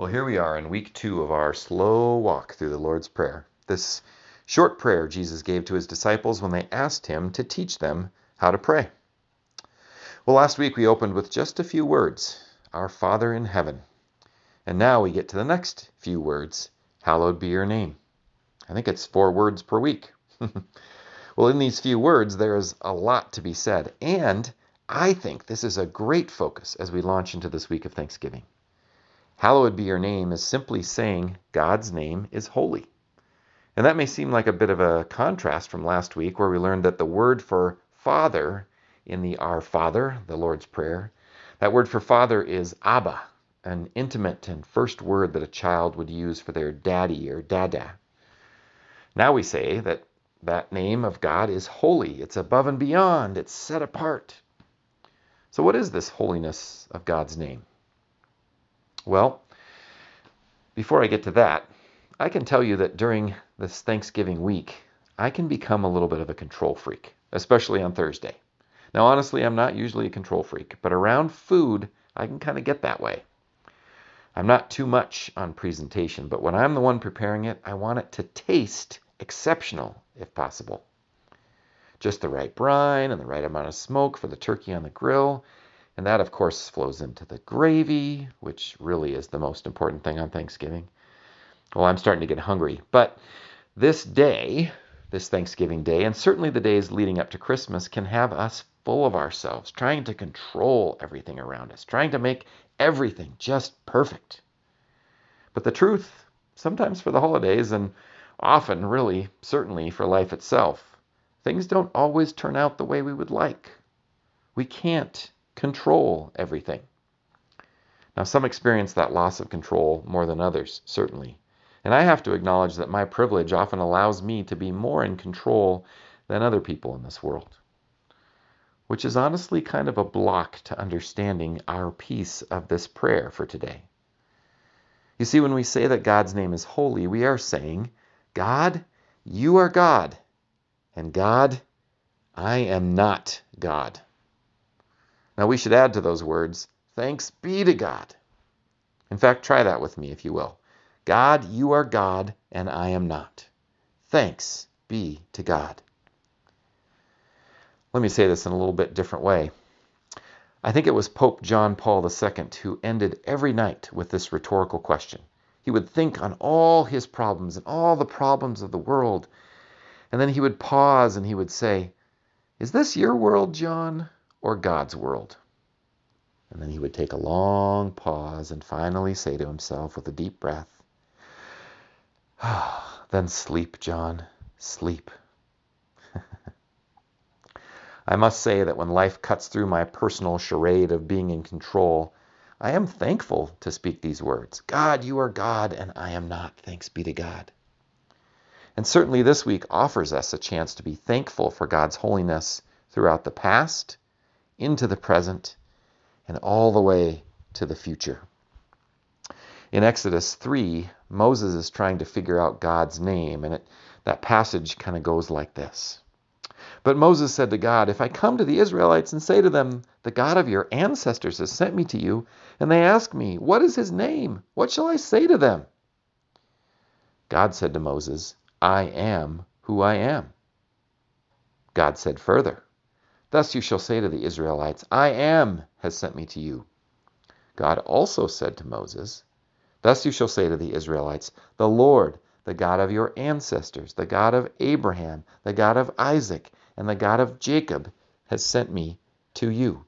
Well, here we are in week two of our slow walk through the Lord's Prayer. This short prayer Jesus gave to his disciples when they asked him to teach them how to pray. Well, last week we opened with just a few words Our Father in heaven. And now we get to the next few words Hallowed be your name. I think it's four words per week. well, in these few words, there is a lot to be said. And I think this is a great focus as we launch into this week of Thanksgiving. Hallowed be your name is simply saying God's name is holy. And that may seem like a bit of a contrast from last week, where we learned that the word for Father in the Our Father, the Lord's Prayer, that word for Father is Abba, an intimate and first word that a child would use for their daddy or dada. Now we say that that name of God is holy, it's above and beyond, it's set apart. So, what is this holiness of God's name? Well, before I get to that, I can tell you that during this Thanksgiving week, I can become a little bit of a control freak, especially on Thursday. Now, honestly, I'm not usually a control freak, but around food, I can kind of get that way. I'm not too much on presentation, but when I'm the one preparing it, I want it to taste exceptional if possible. Just the right brine and the right amount of smoke for the turkey on the grill, and that, of course, flows into the gravy, which really is the most important thing on Thanksgiving. Well, I'm starting to get hungry. But this day, this Thanksgiving day, and certainly the days leading up to Christmas, can have us full of ourselves, trying to control everything around us, trying to make everything just perfect. But the truth, sometimes for the holidays, and often, really, certainly for life itself, things don't always turn out the way we would like. We can't control everything. Now, some experience that loss of control more than others, certainly. And I have to acknowledge that my privilege often allows me to be more in control than other people in this world, which is honestly kind of a block to understanding our piece of this prayer for today. You see, when we say that God's name is holy, we are saying, God, you are God, and God, I am not God. Now, we should add to those words, Thanks be to God. In fact, try that with me, if you will. God, you are God, and I am not. Thanks be to God. Let me say this in a little bit different way. I think it was Pope John Paul II who ended every night with this rhetorical question. He would think on all his problems and all the problems of the world, and then he would pause and he would say, Is this your world, John? Or God's world? And then he would take a long pause and finally say to himself with a deep breath, Then sleep, John, sleep. I must say that when life cuts through my personal charade of being in control, I am thankful to speak these words God, you are God, and I am not. Thanks be to God. And certainly this week offers us a chance to be thankful for God's holiness throughout the past into the present, and all the way to the future. In Exodus 3, Moses is trying to figure out God's name, and it, that passage kind of goes like this. But Moses said to God, If I come to the Israelites and say to them, The God of your ancestors has sent me to you, and they ask me, What is his name? What shall I say to them? God said to Moses, I am who I am. God said further, Thus you shall say to the Israelites, I am has sent me to you. God also said to Moses, Thus you shall say to the Israelites, The Lord, the God of your ancestors, the God of Abraham, the God of Isaac, and the God of Jacob, has sent me to you.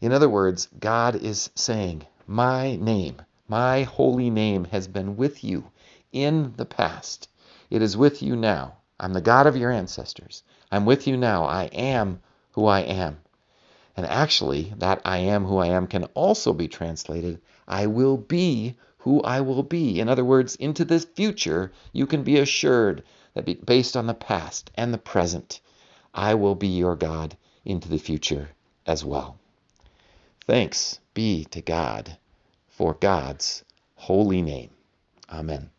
In other words, God is saying, My name, my holy name has been with you in the past. It is with you now. I'm the God of your ancestors. I'm with you now. I am who I am. And actually, that I am who I am can also be translated I will be who I will be. In other words, into the future, you can be assured that based on the past and the present, I will be your God into the future as well. Thanks be to God for God's holy name. Amen.